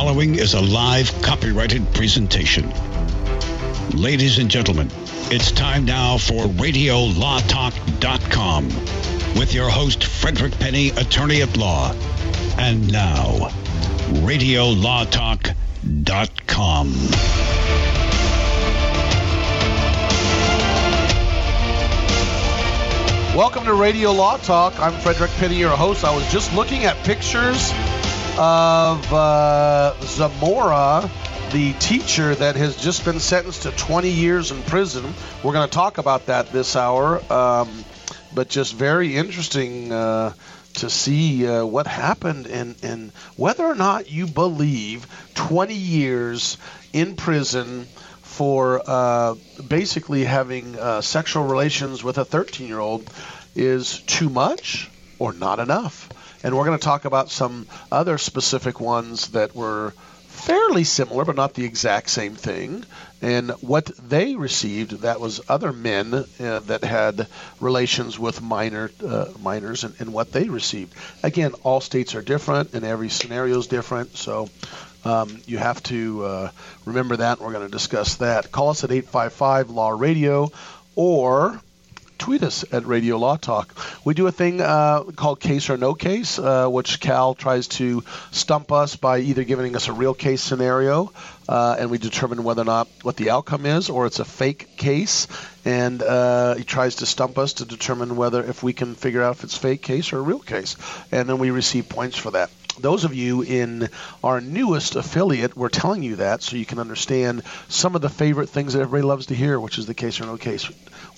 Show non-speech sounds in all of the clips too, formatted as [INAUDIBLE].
following is a live copyrighted presentation. Ladies and gentlemen, it's time now for RadioLawTalk.com with your host, Frederick Penny, attorney at law. And now, RadioLawTalk.com. Welcome to Radio Law Talk. I'm Frederick Penny, your host. I was just looking at pictures of uh, Zamora, the teacher that has just been sentenced to 20 years in prison. We're going to talk about that this hour, um, but just very interesting uh, to see uh, what happened and, and whether or not you believe 20 years in prison for uh, basically having uh, sexual relations with a 13 year old is too much or not enough. And we're going to talk about some other specific ones that were fairly similar, but not the exact same thing. And what they received, that was other men uh, that had relations with minor uh, minors, and, and, what they received. Again, all states are different, and every scenario is different. So um, you have to uh, remember that. And we're going to discuss that. Call us at 855 Law Radio or tweet us at Radio Law Talk. We do a thing uh, called Case or No Case, uh, which Cal tries to stump us by either giving us a real case scenario, uh, and we determine whether or not what the outcome is, or it's a fake case, and uh, he tries to stump us to determine whether if we can figure out if it's fake case or a real case, and then we receive points for that those of you in our newest affiliate, we're telling you that so you can understand some of the favorite things that everybody loves to hear, which is the case or no case.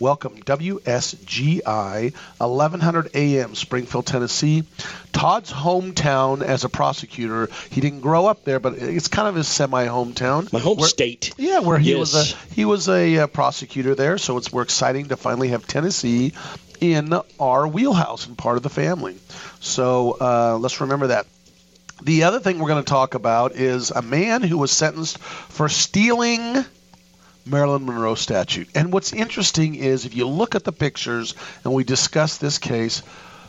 Welcome, WSGI, 1100 AM, Springfield, Tennessee. Todd's hometown as a prosecutor. He didn't grow up there, but it's kind of his semi-hometown. My home where, state. Yeah, where he yes. was a he was a uh, prosecutor there. So it's we're exciting to finally have Tennessee in our wheelhouse and part of the family. So uh, let's remember that. The other thing we're going to talk about is a man who was sentenced for stealing Marilyn Monroe statue. And what's interesting is if you look at the pictures and we discuss this case,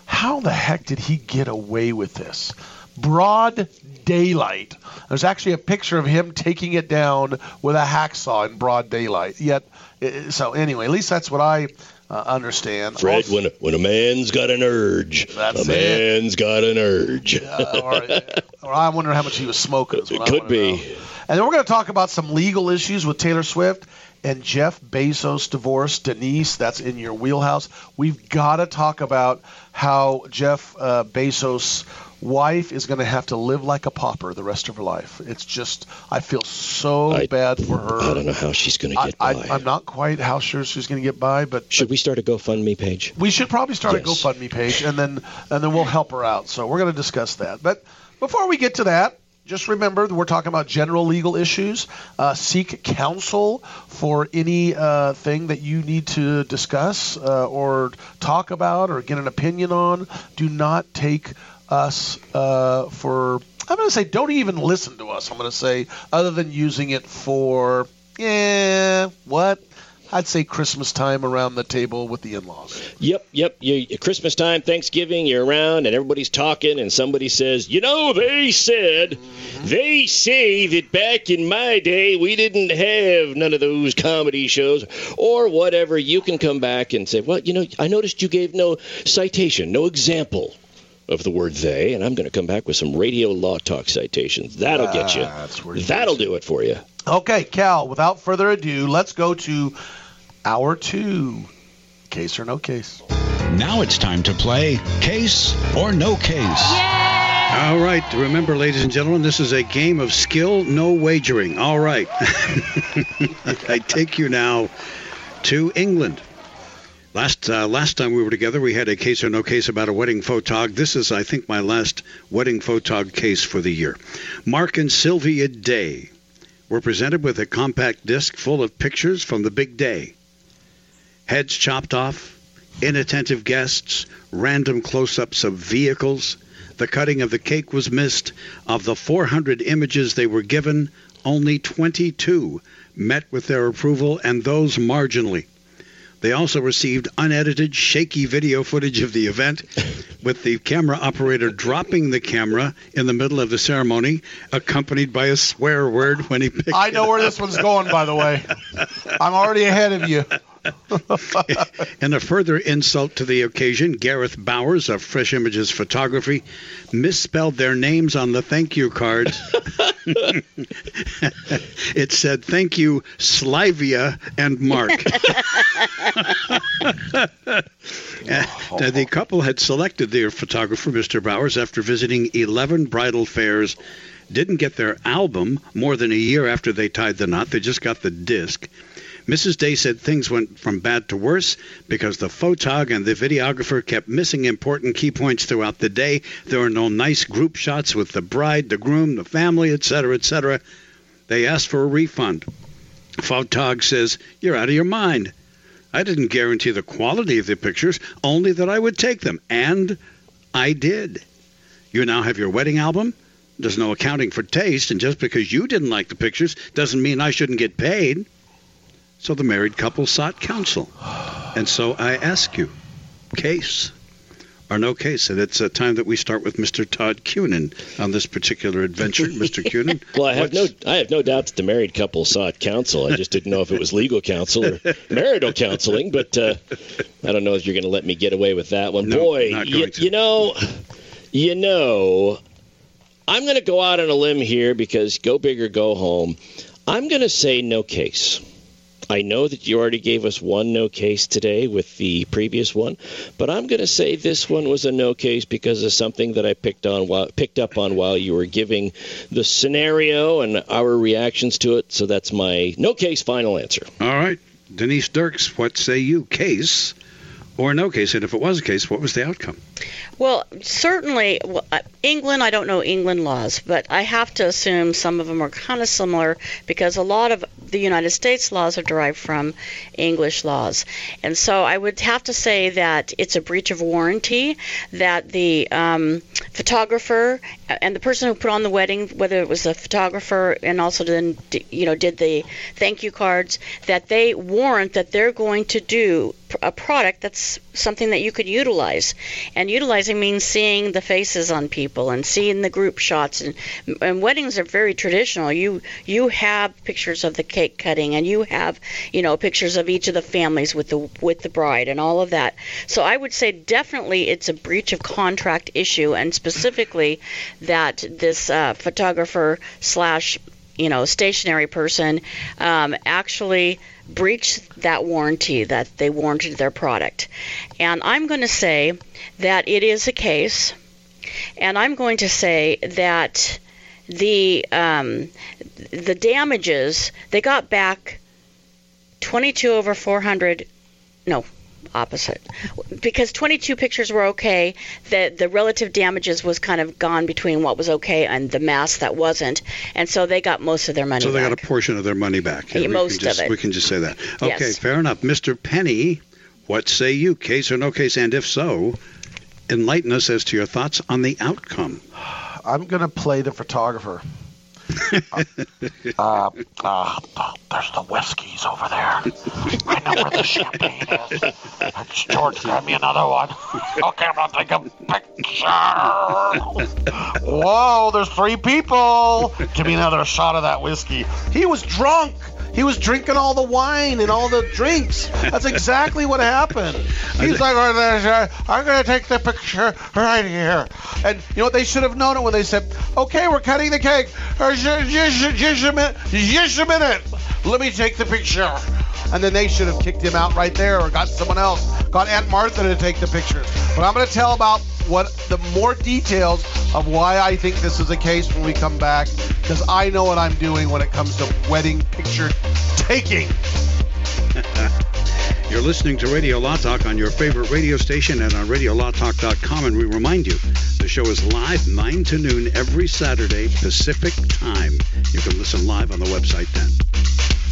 how the heck did he get away with this? Broad daylight. There's actually a picture of him taking it down with a hacksaw in broad daylight. Yet, eh, eh, so anyway, at least that's what I uh, understand. Fred, also, when, a, when a man's got an urge, a man's got an urge. uh, or, or, I wonder how much he was smoking. it could be. Know. And then we're going to talk about some legal issues with Taylor Swift and Jeff Bezos' divorce. Denise, that's in your wheelhouse. We've got to talk about how Jeff uh, Bezos' wife is going to have to live like a pauper the rest of her life. It's just, I feel so I, bad for her. I don't know how she's going to get I, by. I, am not quite how sure she's going to get by, but should we start a GoFundMe page? We should probably start yes. a GoFundMe page, and then and then we'll help her out. So we're going to discuss that. But before we get to that, just remember that we're talking about general legal issues. Uh, seek counsel for any uh, thing that you need to discuss uh, or talk about or get an opinion on. Do not take us uh, for. I'm going to say don't even listen to us. I'm going to say other than using it for. Yeah, what? I'd say Christmas time around the table with the in-laws. Yep, yep. You, Christmas time, Thanksgiving, you're around and everybody's talking, and somebody says, "You know, they said, mm-hmm. they say that back in my day we didn't have none of those comedy shows or whatever." You can come back and say, "Well, you know, I noticed you gave no citation, no example." Of the word they, and I'm going to come back with some radio law talk citations. That'll get you. That'll do it for you. Okay, Cal, without further ado, let's go to Hour two. Case or no case. Now it's time to play Case or No Case. Yay! All right. Remember, ladies and gentlemen, this is a game of skill, no wagering. All right. [LAUGHS] I take you now to England. Last uh, last time we were together, we had a case or no case about a wedding photog. This is, I think, my last wedding photog case for the year. Mark and Sylvia Day were presented with a compact disc full of pictures from the big day heads chopped off, inattentive guests, random close ups of vehicles. The cutting of the cake was missed. Of the 400 images they were given, only 22 met with their approval, and those marginally. They also received unedited, shaky video footage of the event, with the camera operator dropping the camera in the middle of the ceremony, accompanied by a swear word when he picked I know where this one's going, by the way. [LAUGHS] I'm already ahead of you. [LAUGHS] In a further insult to the occasion, Gareth Bowers of Fresh Images Photography misspelled their names on the thank you cards. [LAUGHS] it said, Thank you, Slavia and Mark. [LAUGHS] The couple had selected their photographer, Mr. Bowers, after visiting 11 bridal fairs. Didn't get their album more than a year after they tied the knot. They just got the disc. Mrs. Day said things went from bad to worse because the photog and the videographer kept missing important key points throughout the day. There were no nice group shots with the bride, the groom, the family, etc., etc. They asked for a refund. Photog says, You're out of your mind. I didn't guarantee the quality of the pictures, only that I would take them. And I did. You now have your wedding album. There's no accounting for taste, and just because you didn't like the pictures doesn't mean I shouldn't get paid. So the married couple sought counsel. And so I ask you, case or no case? And it's a time that we start with Mr. Todd Cunin on this particular adventure. [LAUGHS] Mr. Cunin. [LAUGHS] Well, I have no, I have no doubt that the married couple sought counsel. I just didn't know if it was legal counsel or [LAUGHS] marital counseling. But uh, I don't know if you're going to let me get away with that one. No, Boy, to. you know, you know, I'm going to go out on a limb here because go big or go home. I'm going to say no case. I know that you already gave us one no case today with the previous one, but I'm going to say this one was a no case because of something that I picked on while picked up on while you were giving the scenario and our reactions to it. So that's my no case final answer. All right. Denise Dirks, what say you? Case or no case? And if it was a case, what was the outcome? Well, certainly, uh, England, I don't know England laws, but I have to assume some of them are kind of similar because a lot of the United States laws are derived from English laws. And so I would have to say that it's a breach of warranty that the um, photographer and the person who put on the wedding, whether it was the photographer and also then, you know, did the thank you cards, that they warrant that they're going to do a product that's something that you could utilize. And utilizing means seeing the faces on people and seeing the group shots. And, and weddings are very traditional. You you have pictures of the cake cutting, and you have you know pictures of each of the families with the with the bride and all of that. So I would say definitely it's a breach of contract issue, and specifically that this uh, photographer slash you know stationery person um, actually breached that warranty that they warranted their product. And I'm going to say that it is a case, and I'm going to say that the um, the damages they got back 22 over 400 no opposite because 22 pictures were okay the the relative damages was kind of gone between what was okay and the mass that wasn't and so they got most of their money So they back. got a portion of their money back. Yeah, most just, of it. We can just say that. Okay, Yes. fair enough. Mr. Penny, what say you? Case or no case? And if so, enlighten us as to your thoughts on the outcome. [SIGHS] I'm gonna play the photographer. Uh, uh, there's the whiskeys over there. I know where the champagne is. George, grab me another one. Okay, I'm gonna take a picture. Whoa, there's three people. Give me another shot of that whiskey. He was drunk. He was drinking all the wine and all the drinks. That's exactly what happened. He's like, "Oh, uh, I'm going to take the picture right here. And you know what? They should have known it when they said, okay, we're cutting the cake. Uh, ju- Just, just a minute. Let me take the picture. And then they should have kicked him out right there or got someone else. Got Aunt Martha to take the pictures. But I'm going to tell about what the more details of why I think this is a case when we come back because I know what I'm doing when it comes to wedding picture taking. [LAUGHS] You're listening to Radio Law Talk on your favorite radio station and on RadioLawTalk.com. And we remind you, the show is live 9 to noon every Saturday Pacific time. You can listen live on the website then.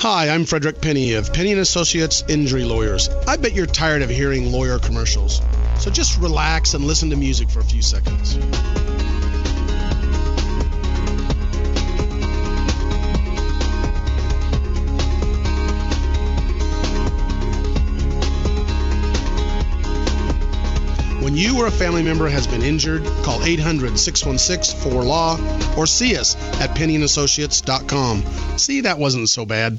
Hi, I'm Frederick Penny of Penny and Associates Injury Lawyers. I bet you're tired of hearing lawyer commercials. So just relax and listen to music for a few seconds. When you or a family member has been injured, call 800 616 4LAW or see us at pennyandassociates.com. See, that wasn't so bad.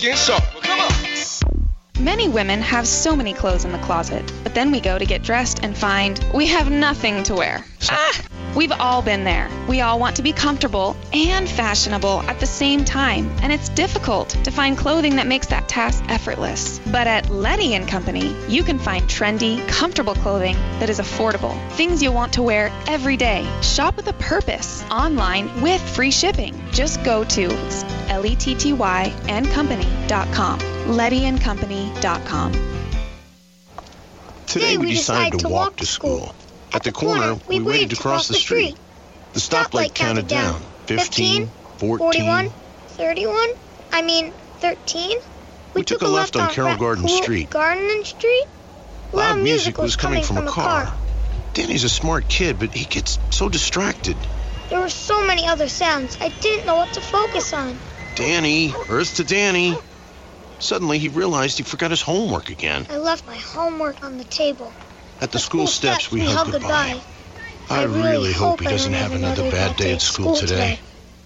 sharp. Come on. Many women have so many clothes in the closet, but then we go to get dressed and find we have nothing to wear. Ah! We've all been there. We all want to be comfortable and fashionable at the same time, and it's difficult to find clothing that makes that task effortless. But at Letty and Company, you can find trendy, comfortable clothing that is affordable. Things you'll want to wear every day. Shop with a purpose online with free shipping. Just go to L-E-T-T-Y and company.com. LettyandCompany.com. Today we decided to walk to school. At the corner, we waited to cross the street. The stoplight counted down 15, 14. 41, 31, I mean 13. We took a left on Carroll Garden Street. Garden Street? Loud music was coming from a car. Danny's a smart kid, but he gets so distracted. There were so many other sounds, I didn't know what to focus on. Danny, Earth to Danny. Suddenly he realized he forgot his homework again. I left my homework on the table. At the school steps, we hugged goodbye. I really hope he doesn't have another bad day at school today.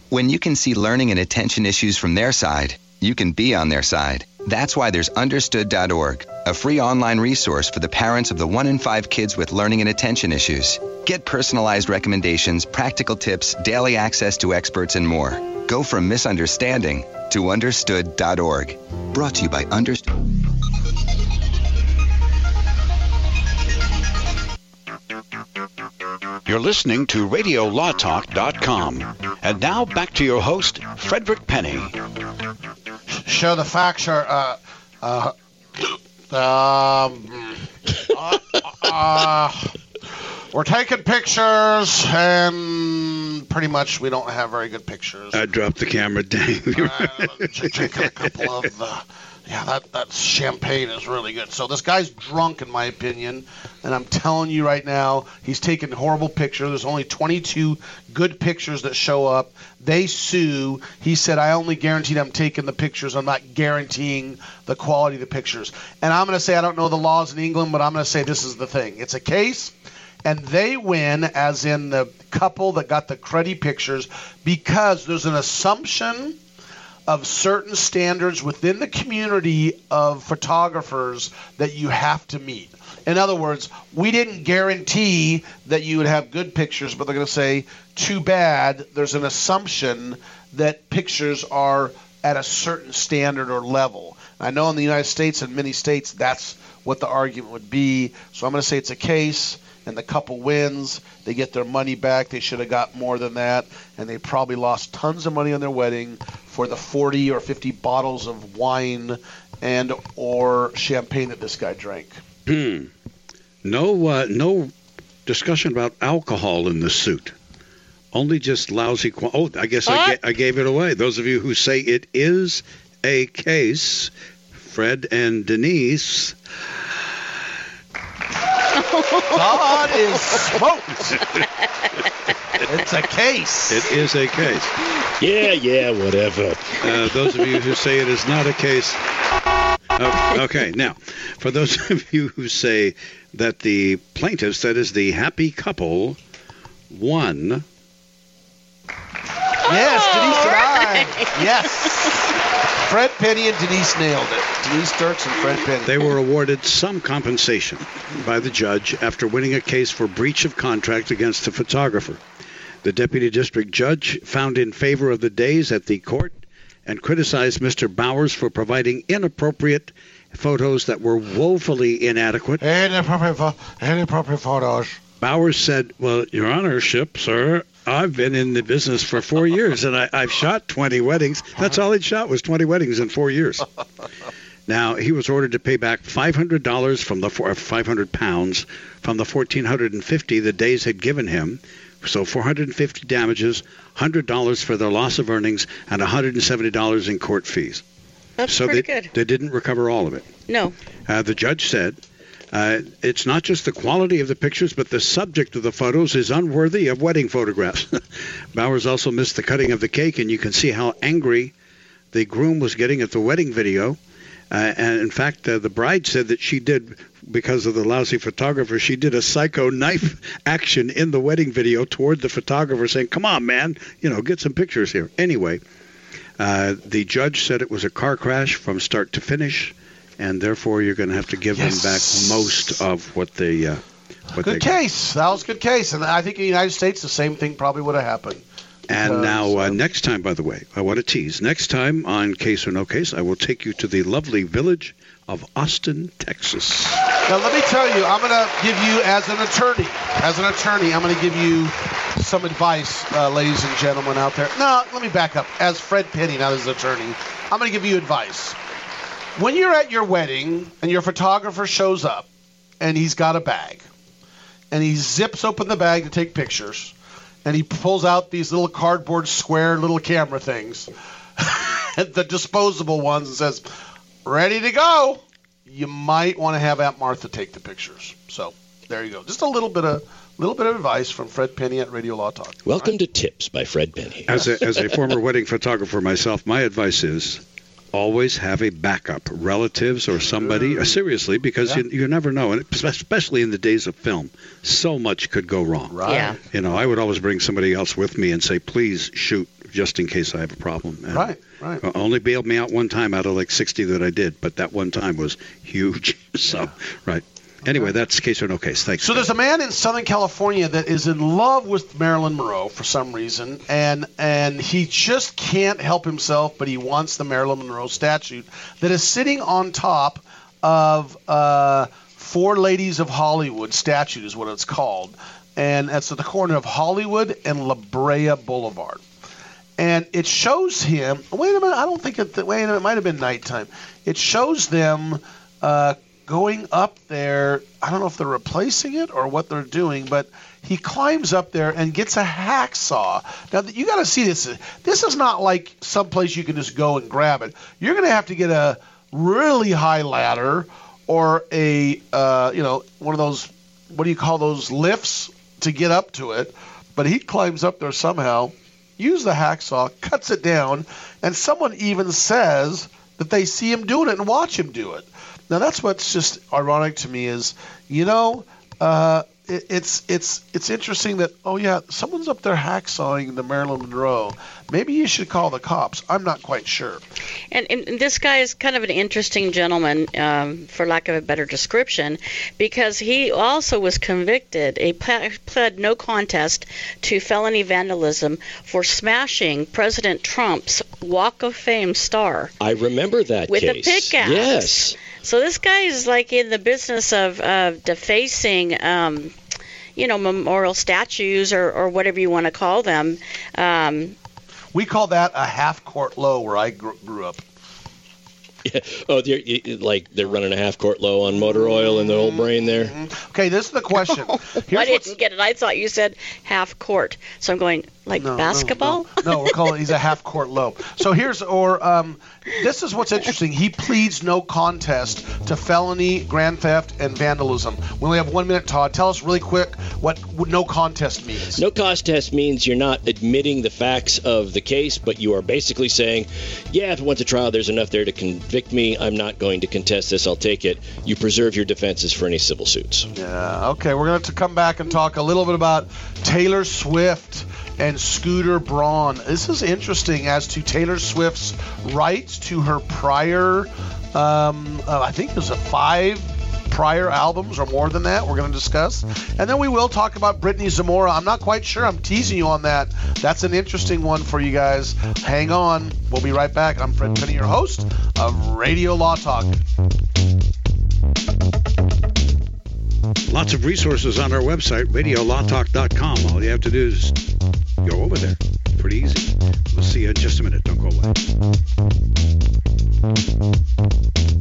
When you can see learning and attention issues from their side, you can be on their side. That's why there's understood.org, a free online resource for the parents of the one in five kids with learning and attention issues. Get personalized recommendations, practical tips, daily access to experts, and more. Go from misunderstanding to understood.org. Brought to you by Understood. You're listening to RadioLawTalk.com. And now back to your host, Frederick Penny. Show the facts are. Uh, uh, um, uh, uh, we're taking pictures, and pretty much we don't have very good pictures. I dropped the camera, dang. Uh, taking a couple of. Yeah, that, that champagne is really good. So this guy's drunk, in my opinion, and I'm telling you right now, he's taking horrible pictures. There's only 22 good pictures that show up. They sue. He said, I only guaranteed I'm taking the pictures. I'm not guaranteeing the quality of the pictures. And I'm going to say I don't know the laws in England, but I'm going to say this is the thing. It's a case and they win as in the couple that got the cruddy pictures because there's an assumption of certain standards within the community of photographers that you have to meet. In other words, we didn't guarantee that you would have good pictures, but they're going to say, too bad, there's an assumption that pictures are at a certain standard or level. I know in the United States and many states that's what the argument would be. So I'm going to say it's a case, and the couple wins. They get their money back. They should have got more than that, and they probably lost tons of money on their wedding for the 40 or 50 bottles of wine and or champagne that this guy drank. Hmm. No, uh, no discussion about alcohol in the suit. Only just lousy. Qu- oh, I guess I, ga- I gave it away. Those of you who say it is a case, Fred and Denise. God is smoked. [LAUGHS] it's a case. It is a case. Yeah, yeah, whatever. Uh, those of you who say it is not a case. Oh, okay, now, for those of you who say that the plaintiffs, that is the happy couple, won. Yes, Denise and I. Yes. Fred Penny and Denise nailed it. Denise Dirks and Fred Penny. They were awarded some compensation by the judge after winning a case for breach of contract against the photographer. The deputy district judge found in favor of the days at the court and criticized Mr. Bowers for providing inappropriate photos that were woefully inadequate. Inappropriate, pho- inappropriate photos. Bowers said, Well, Your Honorship, sir, I've been in the business for four years and I, I've shot 20 weddings. That's all he'd shot was 20 weddings in four years. [LAUGHS] Now he was ordered to pay back $500 from the four- 500 pounds from the 1450 the days had given him. So 450 damages, $100 for their loss of earnings, and $170 in court fees. That's so pretty they, good. they didn't recover all of it. No. Uh, the judge said uh, it's not just the quality of the pictures, but the subject of the photos is unworthy of wedding photographs. [LAUGHS] Bowers also missed the cutting of the cake, and you can see how angry the groom was getting at the wedding video. Uh, and in fact, uh, the bride said that she did, because of the lousy photographer, she did a psycho knife [LAUGHS] action in the wedding video toward the photographer, saying, "Come on, man, you know, get some pictures here." Anyway, uh, the judge said it was a car crash from start to finish, and therefore you're going to have to give Yes. them back most of what they uh, what they Good got. case. That was a good case. And I think in the United States, the same thing probably would have happened. And Because, now, uh, next time, by the way, I want to tease. Next time on Case or No Case, I will take you to the lovely village of Austin, Texas. Now, let me tell you, I'm going to give you, as an attorney, as an attorney, I'm going to give you some advice, uh, ladies and gentlemen out there. No, let me back up. As Fred Penny, not as an attorney, I'm going to give you advice. When you're at your wedding and your photographer shows up and he's got a bag and he zips open the bag to take pictures and he pulls out these little cardboard square little camera things, [LAUGHS] the disposable ones, and says, ready to go you might want to have Aunt Martha take the pictures. So there you go. Just a little bit of little bit of advice from Fred Penny at Radio Law Talk. Welcome to Tips by Fred Penny. As a, as a former wedding photographer myself, my advice is always have a backup, relatives or somebody. uh, seriously, because Yeah. you, you never know, and especially in the days of film, so much could go wrong. Right. Yeah. You know, I would always bring somebody else with me and say, please shoot, just in case I have a problem. And Right, right. uh, Only bailed me out one time out of like 60 that I did, but that one time was huge. [LAUGHS] so, right. Anyway, that's case or no case. Thanks. So there's a man in Southern California that is in love with Marilyn Monroe for some reason, and and he just can't help himself, but he wants the Marilyn Monroe statue that is sitting on top of uh, Four Ladies of Hollywood statue is what it's called, and that's at the corner of Hollywood and La Brea Boulevard. And it shows him. Wait a minute, I don't think it. Wait a minute, it might have been nighttime. It shows them uh, going up there. I don't know if they're replacing it or what they're doing, but he climbs up there and gets a hacksaw. Now you got to see this. This is not like someplace you can just go and grab it. You're going to have to get a really high ladder or a uh, you know one of those what do you call those lifts to get up to it. But he climbs up there somehow, uses the hacksaw, cuts it down, and someone even says that they see him doing it and watch him do it. Now that's what's just ironic to me is, you know, uh, it, it's it's it's interesting that oh yeah, someone's up there hacksawing the Marilyn Monroe. Maybe you should call the cops. I'm not quite sure. And, and this guy is kind of an interesting gentleman, um, for lack of a better description, because he also was convicted. He pled no contest to felony vandalism for smashing President Trump's Walk of Fame star I remember that with a pickaxe. Yes. So this guy is like in the business of, of defacing, um, you know, memorial statues or, or whatever you want to call them. Um, We call that a half court low where I grew, grew up. Yeah. [LAUGHS] Oh, they're, like they're running a half court low on motor oil in the old brain there. Okay, this is the question. [LAUGHS] I didn't get it. I thought you said half court. So I'm going like No, no, basketball. No, we're calling he's a half court low. So here's or um, this is what's interesting. He pleads no contest to felony, grand theft, and vandalism. We only have one minute, Todd. Tell us really quick what, what no contest means. No contest means you're not admitting the facts of the case, but you are basically saying, yeah, if it went to trial, there's enough there to convict me. I'm not going to contest this. I'll take it. You preserve your defenses for any civil suits. Yeah. Okay, we're going to come back and talk a little bit about Taylor Swift and Scooter Braun. This is interesting as to Taylor Swift's rights to her prior, um, uh, I think it was a five prior albums or more than that. We're going to discuss, and then we will talk about Brittany Zamora. I'm not quite sure. I'm teasing you on that. That's an interesting one for you guys. Hang on. We'll be right back. I'm Fred Penny, your host of Radio Law Talk. Lots of resources on our website, radiolawtalk.com. All you have to do is go over there. Pretty easy. We'll see you in just a minute. Don't go away.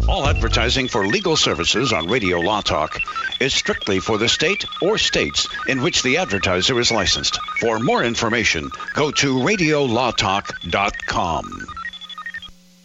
All advertising for legal services on Radio Law Talk is strictly for the state or states in which the advertiser is licensed. For more information, go to radiolawtalk.com.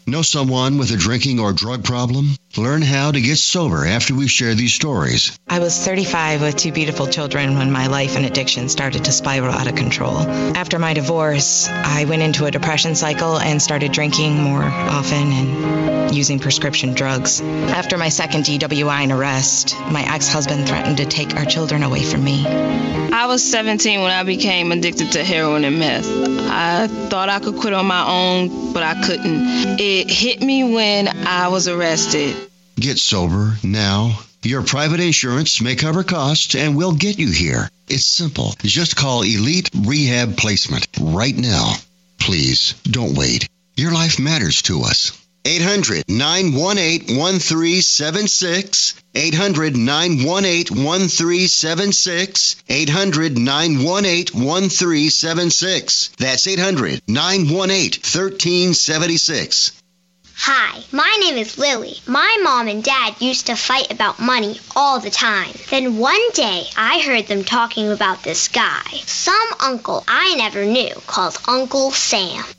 Know someone with a drinking or drug problem? Learn how to get sober after we share these stories. I was 35 with two beautiful children when my life and addiction started to spiral out of control. After my divorce, I went into a depression cycle and started drinking more often and using prescription drugs. After my second DWI and arrest, my ex husband threatened to take our children away from me. I was 17 when I became addicted to heroin and meth. I thought I could quit on my own, but I couldn't. It hit me when I was arrested. Get sober now. Your private insurance may cover costs and we'll get you here. It's simple. Just call Elite Rehab Placement right now. Please don't wait. Your life matters to us. 800 918 1376. 800 918 1376. 800 918 1376. That's 800 918 1376. Hi, my name is Lily. My mom and dad used to fight about money all the time. Then one day I heard them talking about this guy, some uncle I never knew called Uncle Sam.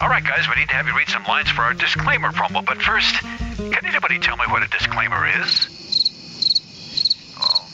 All right, guys, we need to have you read some lines for our disclaimer promo. But first, can anybody tell me what a disclaimer is?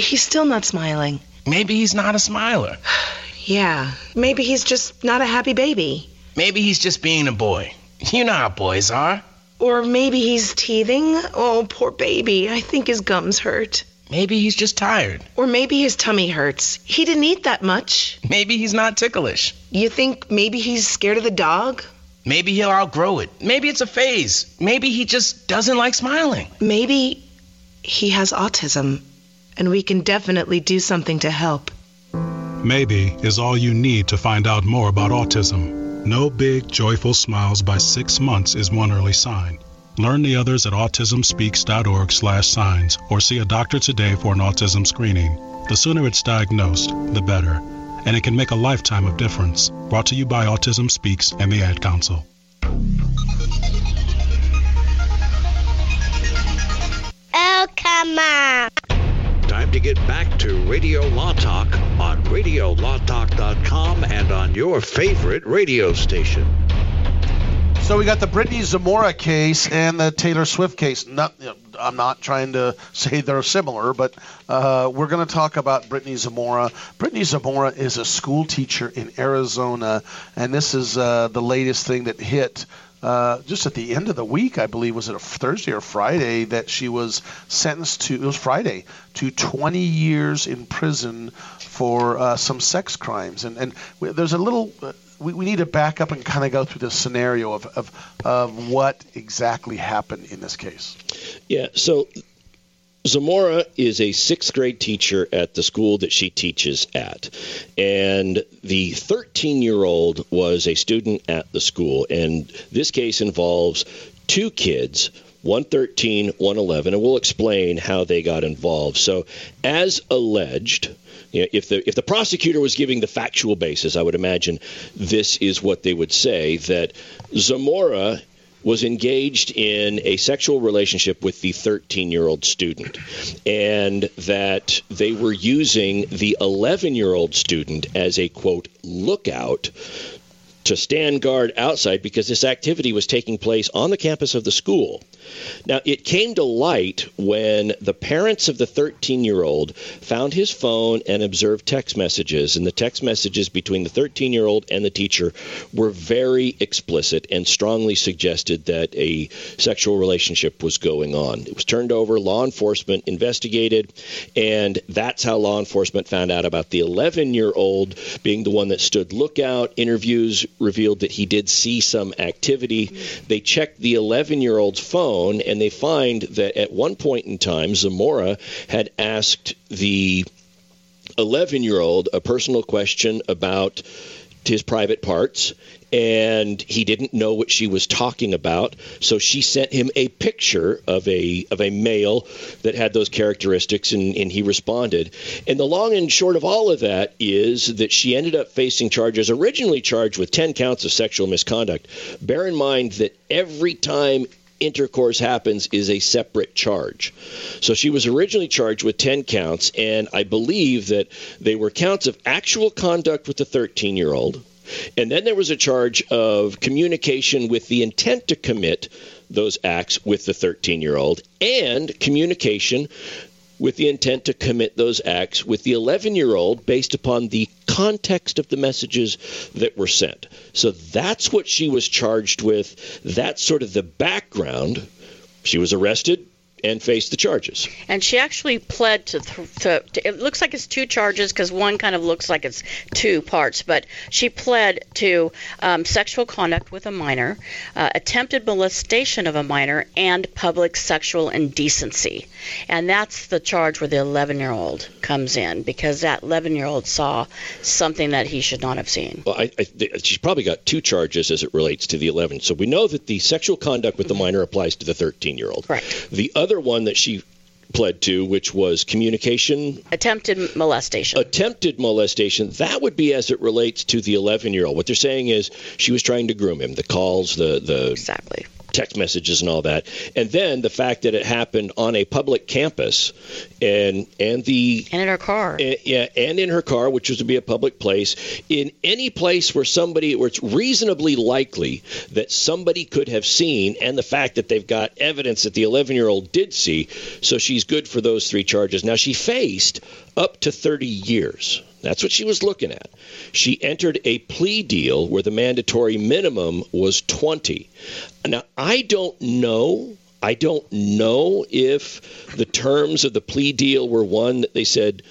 he's still not smiling. Maybe he's not a smiler. [SIGHS] Yeah, maybe he's just not a happy baby. Maybe he's just being a boy. You know how boys are. Or maybe he's teething. Oh, poor baby. I think his gums hurt. Maybe he's just tired. Or maybe his tummy hurts. He didn't eat that much. Maybe he's not ticklish. You think maybe he's scared of the dog? Maybe he'll outgrow it. Maybe it's a phase. Maybe he just doesn't like smiling. Maybe he has autism, and we can definitely do something to help. Maybe is all you need to find out more about autism. No big, joyful smiles by six months is one early sign. Learn the others at autismspeaks.org slash signs or see a doctor today for an autism screening. The sooner it's diagnosed, the better. And it can make a lifetime of difference. Brought to you by Autism Speaks and the Ad Council. Oh, come on. To get back to Radio Law Talk on RadioLawTalk.com and on your favorite radio station. So we got the Brittany Zamora case and the Taylor Swift case. Not, I'm not trying to say they're similar, but uh, we're going to talk about Brittany Zamora. Brittany Zamora is a school teacher in Arizona, and this is uh, the latest thing that hit. Uh, just at the end of the week, I believe, was it a Thursday or Friday that she was sentenced to? It was Friday to 20 years in prison for uh, some sex crimes, and and there's a little. Uh, we, we need to back up and kind of go through the scenario of, of, of what exactly happened in this case. Yeah, so Zamora is a sixth grade teacher at the school that she teaches at. And the 13 year old was a student at the school. And this case involves two kids. 113, 111, and we'll explain how they got involved. So, as alleged, you know, if the if the prosecutor was giving the factual basis, I would imagine this is what they would say that Zamora was engaged in a sexual relationship with the 13 year old student, and that they were using the 11 year old student as a quote lookout to stand guard outside because this activity was taking place on the campus of the school. Now, it came to light when the parents of the 13 year old found his phone and observed text messages. And the text messages between the 13 year old and the teacher were very explicit and strongly suggested that a sexual relationship was going on. It was turned over, law enforcement investigated, and that's how law enforcement found out about the 11 year old being the one that stood lookout. Interviews revealed that he did see some activity. They checked the 11 year old's phone and they find that at one point in time, Zamora had asked the 11 year old a personal question about his private parts and he didn't know what she was talking about so she sent him a picture of a of a male that had those characteristics and, and he responded. And the long and short of all of that is that she ended up facing charges originally charged with 10 counts of sexual misconduct. Bear in mind that every time intercourse happens is a separate charge. So she was originally charged with 10 counts, and I believe that they were counts of actual conduct with the 13 year old. And then there was a charge of communication with the intent to commit those acts with the 13 year old and communication with the intent to commit those acts with the 11 year old based upon the context of the messages that were sent. So that's what she was charged with. That's sort of the background. She was arrested and faced the charges. And she actually pled to, to, to it looks like it's two charges because one kind of looks like it's two parts, but she pled to um, sexual conduct with a minor, uh, attempted molestation of a minor, and public sexual indecency. And that's the charge where the 11 year old comes in because that 11 year old saw something that he should not have seen. Well, I, I, she's probably got two charges as it relates to the 11. So we know that the sexual conduct with the minor applies to the 13 year old. Correct. The other one that she pled to, which was communication. Attempted molestation. Attempted molestation. That would be as it relates to the 11 year old. What they're saying is she was trying to groom him. The calls, the the exactly text messages and all that, and then the fact that it happened on a public campus, and and the and in her car, and, yeah, and in her car, which was to be a public place, in any place where somebody, where it's reasonably likely that somebody could have seen, and the fact that they've got evidence that the 11 year old did see, so she's good for those three charges. Now she faced up to 30 years. That's what she was looking at. She entered a plea deal where the mandatory minimum was 20. Now, I don't know. I don't know if the terms of the plea deal were one that they said,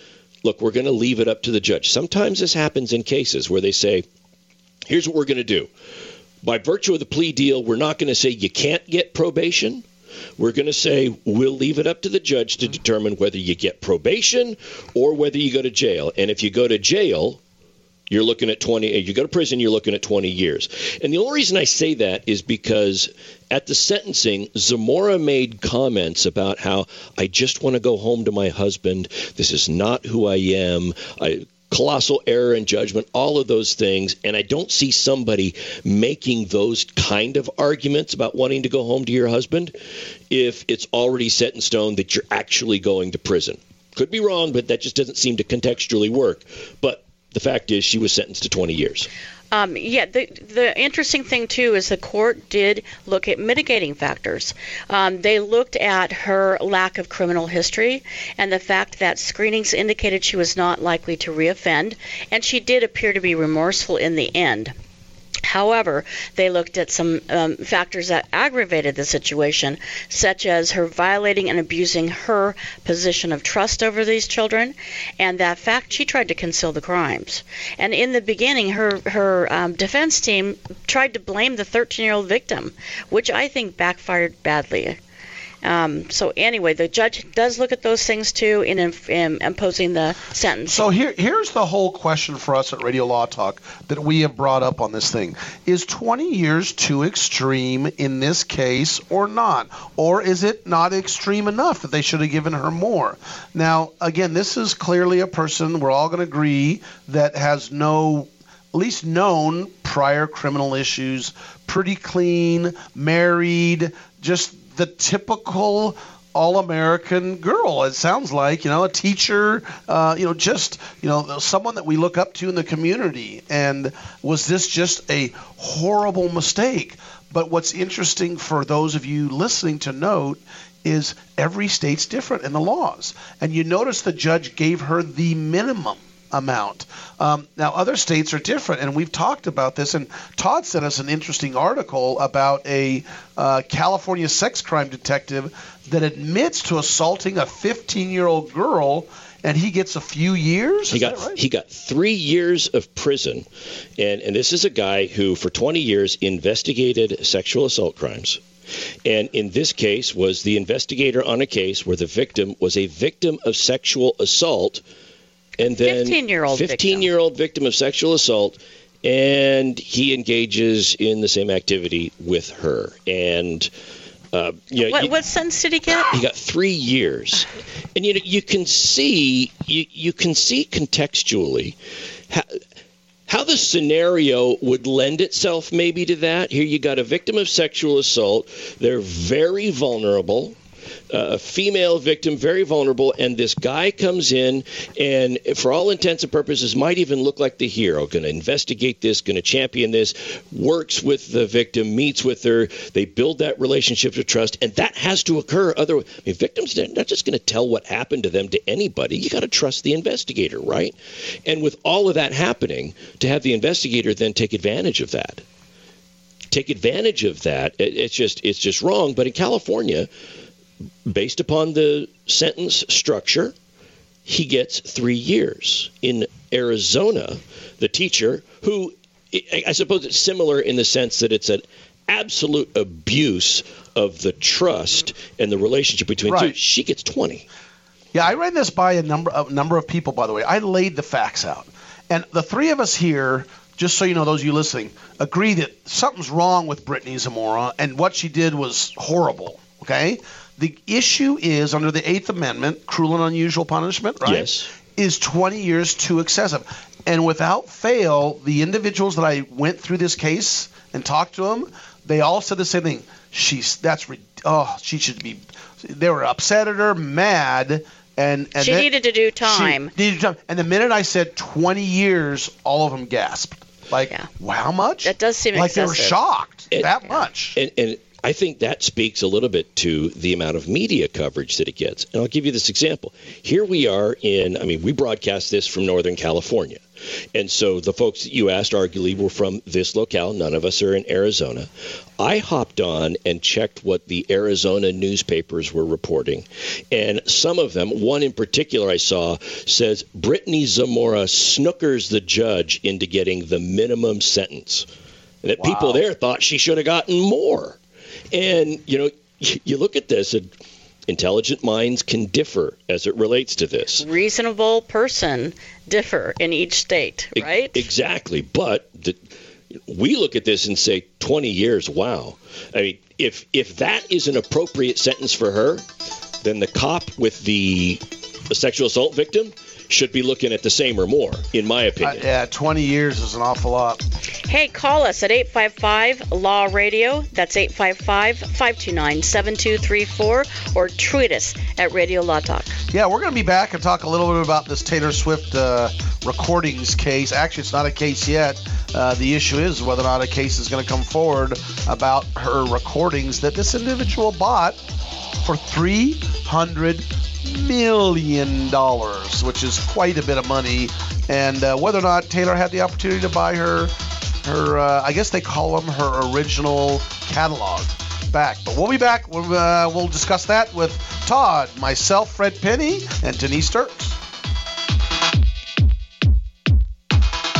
look, we're going to leave it up to the judge. Sometimes this happens in cases where they say, here's what we're going to do. By virtue of the plea deal, we're not going to say you can't get probation we're going to say we'll leave it up to the judge to determine whether you get probation or whether you go to jail. And if you go to jail, you're looking at 20 if you go to prison you're looking at 20 years. And the only reason i say that is because at the sentencing zamora made comments about how i just want to go home to my husband. This is not who i am. I, colossal error in judgment, all of those things. And I don't see somebody making those kind of arguments about wanting to go home to your husband if it's already set in stone that you're actually going to prison. Could be wrong, but that just doesn't seem to contextually work. But the fact is, she was sentenced to 20 years. Um, yeah, the the interesting thing too is the court did look at mitigating factors. Um, they looked at her lack of criminal history and the fact that screenings indicated she was not likely to reoffend, and she did appear to be remorseful in the end. However, they looked at some um, factors that aggravated the situation, such as her violating and abusing her position of trust over these children, and that fact she tried to conceal the crimes. And in the beginning, her her um, defense team tried to blame the 13-year-old victim, which I think backfired badly. Um, so anyway, the judge does look at those things too in, in imposing the sentence. So here, here's the whole question for us at Radio Law Talk that we have brought up on this thing: Is 20 years too extreme in this case, or not? Or is it not extreme enough that they should have given her more? Now, again, this is clearly a person we're all going to agree that has no at least known prior criminal issues, pretty clean, married, just the typical all-American girl. It sounds like you know a teacher, uh, you know, just you know someone that we look up to in the community. And was this just a horrible mistake? But what's interesting for those of you listening to note is every state's different in the laws, and you notice the judge gave her the minimum amount. Um, now, other states are different, and we've talked about this. And Todd sent us an interesting article about a uh, California sex crime detective that admits to assaulting a 15 year old girl. And he gets a few years. He got right? he got three years of prison, and and this is a guy who for 20 years investigated sexual assault crimes, and in this case was the investigator on a case where the victim was a victim of sexual assault and then 15 year old 15 year old victim of sexual assault and he engages in the same activity with her. And uh, you know, what, you- what sentence did he get? he got three years, and you know you can see you you can see contextually how, how the scenario would lend itself maybe to that. Here you got a victim of sexual assault. They're very vulnerable. A female victim, very vulnerable, and this guy comes in and, for all intents and purposes, might even look like the hero. Going to investigate this, going to champion this, works with the victim, meets with her. They build that relationship of trust, and that has to occur. Other, I mean, victims they're not just going to tell what happened to them to anybody. You got to trust the investigator, right? And with all of that happening, to have the investigator then take advantage of that take advantage of that. It's just it's just wrong. But in California, based upon the sentence structure, he gets three years. In Arizona, the teacher who I suppose it's similar in the sense that it's an absolute abuse of the trust and the relationship between two. She gets 20. Yeah, I ran this by a number a number of people. By the way, I laid the facts out, and the three of us here, just so you know, those of you listening, agree that something's wrong with Brittany Zamora, and what she did was horrible. Okay, the issue is under the Eighth Amendment, cruel and unusual punishment, right? Yes. Is 20 years too excessive? And without fail, the individuals that I went through this case and talked to them, they all said the same thing. She's that's re- oh, she should be. They were upset at her, mad, and and she then- needed to do she time. needed time. And the minute I said 20 years, all of them gasped. Like, wow, how much? That does seem like they were shocked. It- that much. And, and I think that speaks a little bit to the amount of media coverage that it gets. And I'll give you this example. Here we are in, I mean, we broadcast this from Northern California. And so the folks that you asked arguably were from this locale. None of us are in Arizona. I hopped on and checked what the Arizona newspapers were reporting. And some of them, one in particular I saw, says Brittany Zamora snookers the judge into getting the minimum sentence. And that people there thought she should have gotten more. And, you know, you look at this, and intelligent minds can differ as it relates to this. Reasonable person differ in each state, E- right? Exactly. But the, we look at this and say 20 years. Wow. I mean, if if that is an appropriate sentence for her, then the cop with the, the sexual assault victim should be looking at the same or more, in my Uh, opinion. yeah, 20 years is an awful lot. Hey, call us at 855 Law Radio. That's 855 529 7234. Or tweet us at Radio Law Talk. Yeah, we're going to be back and talk a little bit about this Taylor Swift uh, recordings case. Actually, it's not a case yet. Uh, the issue is whether or not a case is going to come forward about her recordings that this individual bought for $300 million, dollars, which is quite a bit of money. And uh, whether or not Taylor had the opportunity to buy her, her uh, I guess they call them her original catalog back. But we'll be back. We'll, uh, we'll discuss that with Todd, myself, Fred Penny, and Denise Dirks.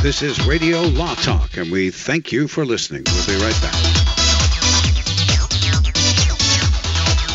This is Radio Law Talk, and we thank you for listening. We'll be right back.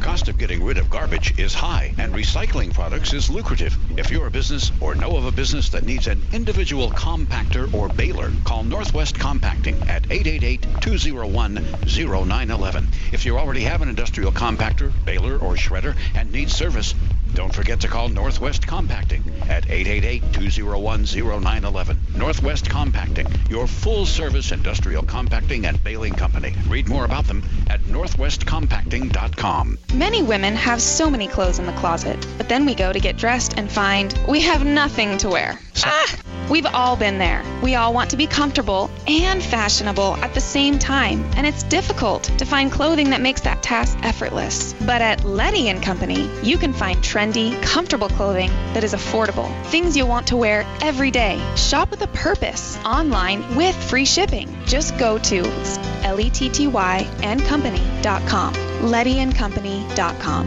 The cost of getting rid of garbage is high, and recycling products is lucrative. If you're a business or know of a business that needs an individual compactor or baler, call Northwest Compacting at 888-201-0911. If you already have an industrial compactor, baler, or shredder and need service, don't forget to call Northwest Compacting at 888-201-0911. Northwest Compacting, your full-service industrial compacting and baling company. Read more about them at northwestcompacting.com. Many women have so many clothes in the closet, but then we go to get dressed and find we have nothing to wear. Ah! We've all been there. We all want to be comfortable and fashionable at the same time, and it's difficult to find clothing that makes that task effortless. But at Letty and Company, you can find trendy, comfortable clothing that is affordable. Things you'll want to wear every day. Shop with a purpose online with free shipping. Just go to L-E-T-T-Y and company.com. LettyandCompany.com.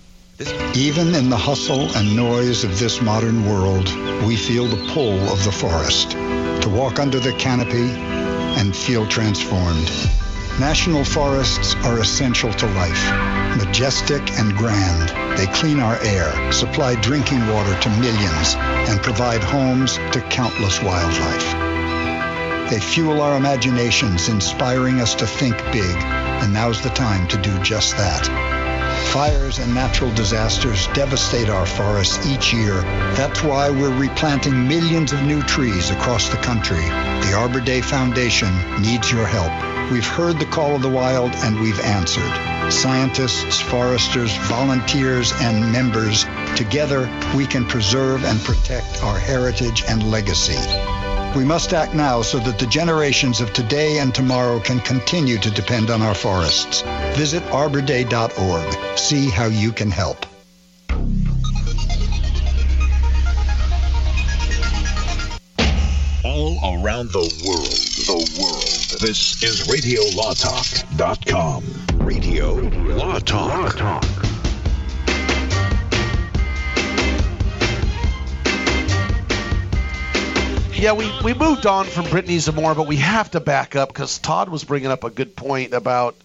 Even in the hustle and noise of this modern world, we feel the pull of the forest. To walk under the canopy and feel transformed. National forests are essential to life. Majestic and grand, they clean our air, supply drinking water to millions, and provide homes to countless wildlife. They fuel our imaginations, inspiring us to think big, and now's the time to do just that. Fires and natural disasters devastate our forests each year. That's why we're replanting millions of new trees across the country. The Arbor Day Foundation needs your help. We've heard the call of the wild and we've answered. Scientists, foresters, volunteers, and members, together we can preserve and protect our heritage and legacy. We must act now so that the generations of today and tomorrow can continue to depend on our forests. Visit arborday.org. See how you can help. All around the world, the world. This is RadioLawTalk.com. Radio Law Talk. Law Talk. Yeah, we, we moved on from Brittany Zamora, but we have to back up because Todd was bringing up a good point about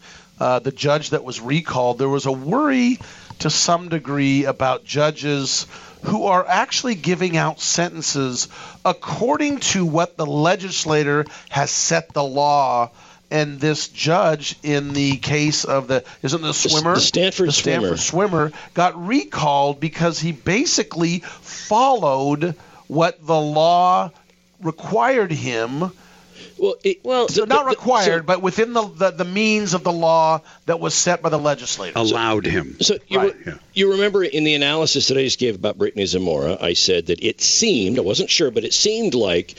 uh, the judge that was recalled. There was a worry to some degree about judges who are actually giving out sentences according to what the legislator has set the law and this judge in the case of the isn't the swimmer the Stanford, the Stanford swimmer. swimmer got recalled because he basically followed what the law required him well, it, well, so the- not the- required, so- but within the, the the means of the law that was set by the legislature. Allowed him. So you, re- you remember in the analysis that I just gave about Brittany Zamora, I said that it seemed, I wasn't sure, but it seemed like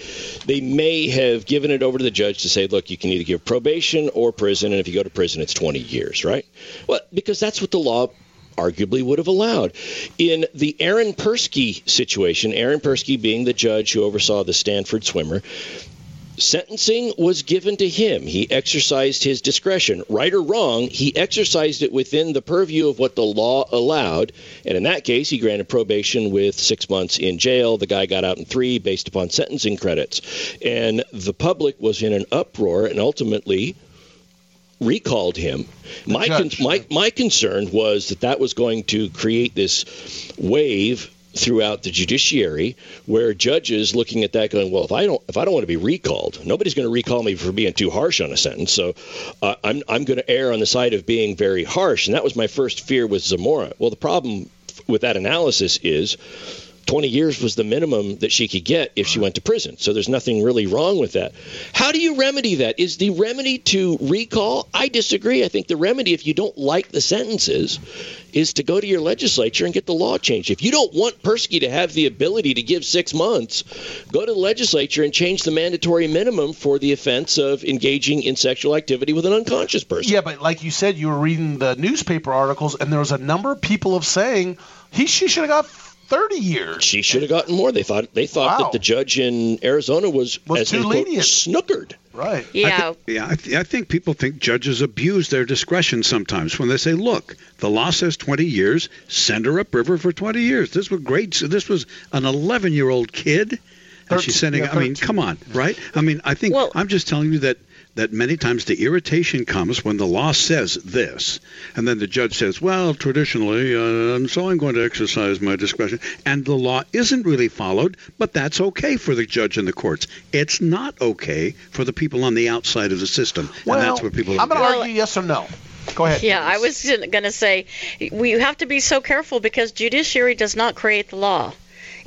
they may have given it over to the judge to say, look, you can either give probation or prison, and if you go to prison, it's 20 years, right? Well, because that's what the law arguably would have allowed. In the Aaron Persky situation, Aaron Persky being the judge who oversaw the Stanford swimmer, sentencing was given to him. He exercised his discretion. Right or wrong, he exercised it within the purview of what the law allowed. And in that case, he granted probation with six months in jail. The guy got out in three based upon sentencing credits. And the public was in an uproar and ultimately recalled him. My, con- my my concern was that that was going to create this wave throughout the judiciary where judges looking at that going well if I don't if I don't want to be recalled nobody's going to recall me for being too harsh on a sentence. So uh, I'm I'm going to err on the side of being very harsh. And that was my first fear with Zamora. Well the problem with that analysis is 20 years was the minimum that she could get if she went to prison. So there's nothing really wrong with that. How do you remedy that? Is the remedy to recall? I disagree. I think the remedy, if you don't like the sentences, is to go to your legislature and get the law changed. If you don't want Persky to have the ability to give six months, go to the legislature and change the mandatory minimum for the offense of engaging in sexual activity with an unconscious person. Yeah, but like you said, you were reading the newspaper articles, and there was a number of people of saying he she should have got 30 years. She should have gotten more. They thought they thought Wow. that the judge in Arizona was, Was as too they quote, lenient. snookered. Right. I thi- yeah, I, th- I think people think judges abuse their discretion sometimes when they say, "Look, the law says 20 years. Send her upriver for 20 years." This was great. So this was an 11-year-old kid, and she's sending. yeah, I mean, come on, right? I mean, I think I'm just telling you that that many times the irritation comes when the law says this, and then the judge says, "Well, traditionally, uh, and so I'm going to exercise my discretion," and the law isn't really followed. But that's okay for the judge and the courts. It's not okay for the people on the outside of the system, Well, and that's what people. I'm going to argue yes or no. Go ahead. Yeah, I was going to say we have to be so careful because judiciary does not create the law.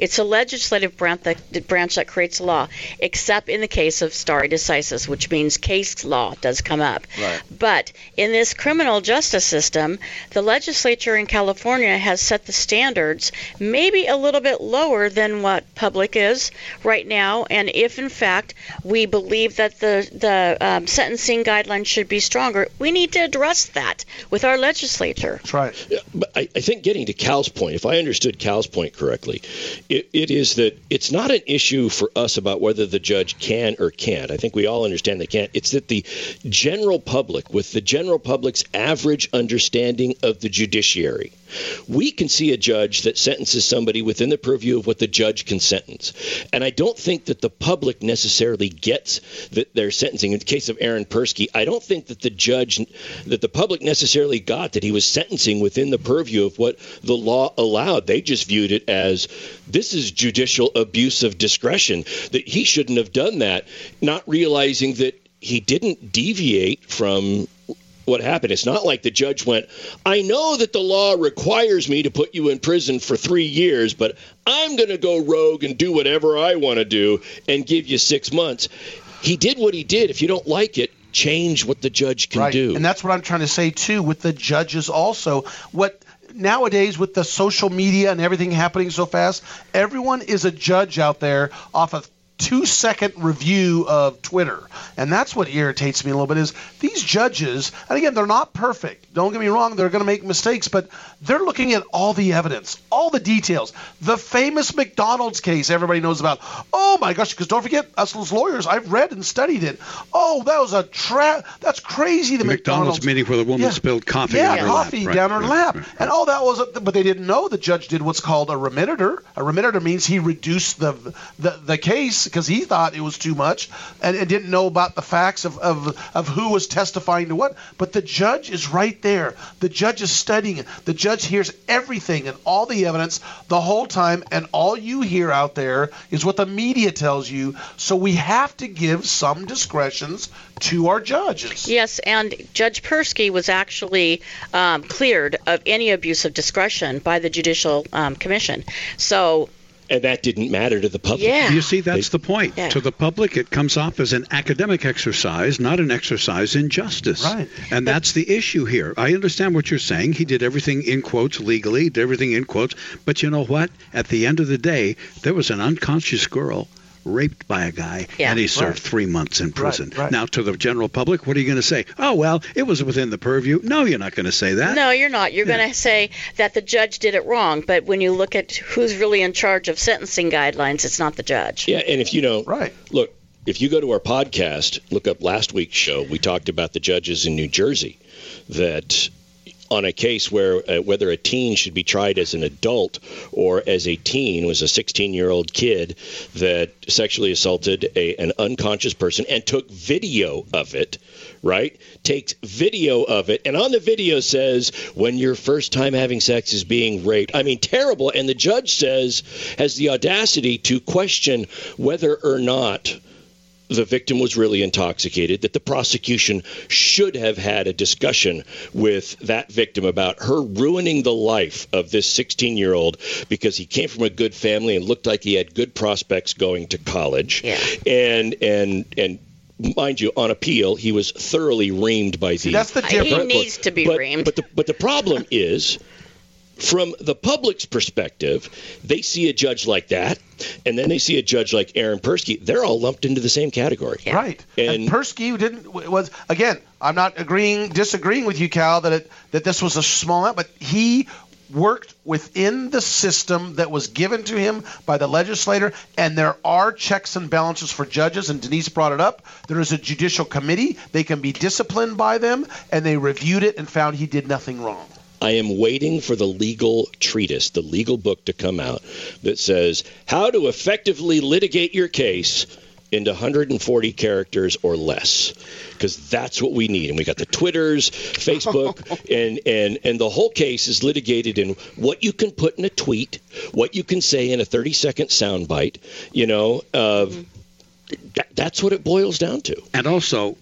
It's a legislative branch that, branch that creates law, except in the case of stare decisis, which means case law does come up. Right. But in this criminal justice system, the legislature in California has set the standards maybe a little bit lower than what public is right now. And if in fact we believe that the the um, sentencing guidelines should be stronger, we need to address that with our legislature. That's right. Yeah, but I, I think getting to Cal's point, if I understood Cal's point correctly, it, it is that it's not an issue for us about whether the judge can or can't. I think we all understand they can't. It's that the general public, with the general public's average understanding of the judiciary, we can see a judge that sentences somebody within the purview of what the judge can sentence. And I don't think that the public necessarily gets that they're sentencing. In the case of Aaron Persky, I don't think that the judge, that the public necessarily got that he was sentencing within the purview of what the law allowed. They just viewed it as this is judicial abuse of discretion, that he shouldn't have done that, not realizing that he didn't deviate from what happened. It's not like the judge went, I know that the law requires me to put you in prison for three years, but I'm going to go rogue and do whatever I want to do and give you six months. He did what he did. If you don't like it, change what the judge can right. do. And that's what I'm trying to say too with the judges also. What nowadays with the social media and everything happening so fast, everyone is a judge out there off a two second review of Twitter. And that's what irritates me a little bit is these judges, and again, they're not perfect. Don't get me wrong, they're going to make mistakes, but they're looking at all the evidence, all the details. The famous McDonald's case everybody knows about. Oh my gosh, because don't forget, us as lawyers, I've read and studied it. Oh, that was a trap. that's crazy. The McDonald's, meeting where the woman Yeah. spilled coffee yeah, on her coffee lap. Right, down her right, lap. right. And all that was, but they didn't know the judge did what's called a remittitur. A remittitur means he reduced the the, the case because he thought it was too much and, and didn't know about the facts of, of, of who was testifying to what. But the judge is right there. The judge is studying it. The judge hears everything and all the evidence the whole time, and all you hear out there is what the media tells you. So we have to give some discretions to our judges. Yes, and Judge Persky was actually um, cleared of any abuse of discretion by the Judicial um, Commission. So, and that didn't matter to the public. Yeah. You see, that's They- the point. Yeah. To the public, it comes off as an academic exercise, not an exercise in justice. Right. And that's the issue here. I understand what you're saying. He did everything in quotes legally, did everything in quotes. But you know what? At the end of the day, there was an unconscious girl raped by a guy, Yeah. and he served Right. three months in prison. right. Now, to the general public, what are you going to say? Oh, well, it was within the purview. No, you're not going to say that. no, you're not. You're Yeah. going to say that the judge did it wrong. But when you look at who's really in charge of sentencing guidelines, it's not the judge. Yeah, and if you know, Right. look, if you go to our podcast, look up last week's show, we talked about the judges in New Jersey that on a case where uh, whether a teen should be tried as an adult or as a teen was a 16 year old kid that sexually assaulted a, an unconscious person and took video of it right? Takes video of it and on the video says when your first time having sex is being raped. I mean terrible. And the judge says has the audacity to question whether or not the victim was really intoxicated, that the prosecution should have had a discussion with that victim about her ruining the life of this 16 year old because he came from a good family and looked like he had good prospects going to college. Yeah. And, and, and, Mind you, on appeal, he was thoroughly reamed by the. that's the difference. He difference. needs to be but, reamed. But the, but the problem is, from the public's perspective, they see a judge like that, and then they see a judge like Aaron Persky. They're all lumped into the same category. Right. And, And- Persky didn't was again. I'm not agreeing, disagreeing with you, Cal, that it that this was a small amount, but he worked within the system that was given to him by the legislator, and there are checks and balances for judges. And Denise brought it up. There is a judicial committee; they can be disciplined by them, and they reviewed it and found he did nothing wrong. I am waiting for the legal treatise, the legal book to come out that says how to effectively litigate your case into 140 characters or less because that's what we need. And we got the twitters facebook [LAUGHS] and and and the whole case is litigated in what you can put in a tweet what you can say in a 30 second soundbite you know uh, that, that's what it boils down to. And also,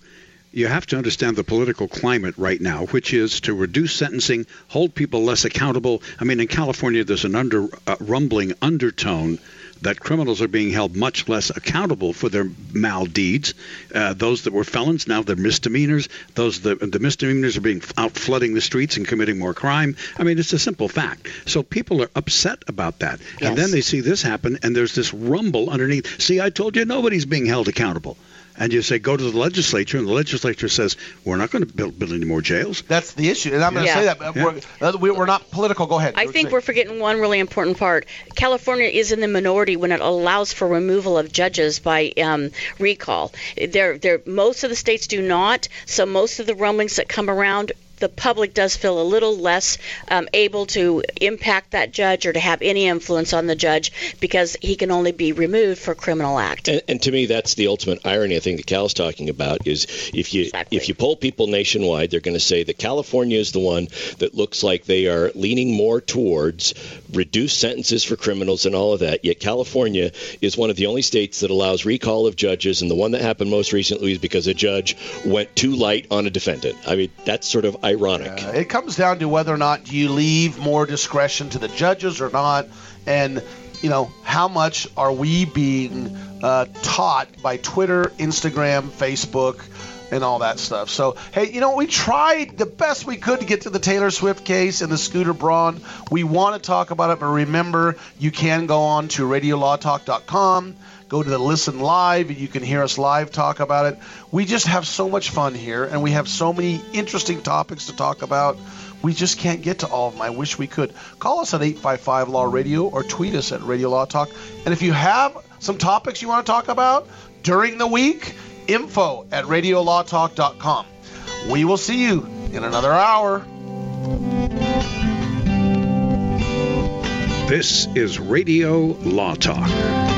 you have to understand the political climate right now, which is to reduce sentencing, hold people less accountable. I mean, in California, there's an under uh, rumbling undertone that criminals are being held much less accountable for their maldeeds. Uh, those that were felons now they're misdemeanors. Those the, the misdemeanors are being out flooding the streets and committing more crime. I mean, it's a simple fact. So people are upset about that, and then they see this happen, and there's this rumble underneath. See, I told you nobody's being held accountable. And you say go to the legislature, and the legislature says we're not going to build, build any more jails. That's the issue, and I'm going to Yeah. say that. but We're, uh, we- we're not political. Go ahead. I think we're forgetting one really important part. California is in the minority when it allows for removal of judges by um, recall. There, there, most of the states do not. So most of the rumblings that come around, the public does feel a little less um, able to impact that judge or to have any influence on the judge because he can only be removed for criminal act. And, and to me, that's the ultimate irony. I think that Cal's talking about is if you if you poll people nationwide, they're going to say that California is the one that looks like they are leaning more towards reduced sentences for criminals and all of that. Yet California is one of the only states that allows recall of judges, and the one that happened most recently is because a judge went too light on a defendant. I mean, that's sort of ironic. It comes down to whether or not you leave more discretion to the judges or not, and you know how much are we being uh, taught by Twitter, Instagram, Facebook, and all that stuff. So hey, you know we tried the best we could to get to the Taylor Swift case and the Scooter Braun. We want to talk about it, but remember you can go on to RadioLawTalk.com. Go to the listen live. And you can hear us live talk about it. We just have so much fun here, and we have so many interesting topics to talk about. We just can't get to all of them. I wish we could. Call us at 855 Law Radio or tweet us at Radio Law Talk. And if you have some topics you want to talk about during the week, info at radiolawtalk.com. We will see you in another hour. This is Radio Law Talk.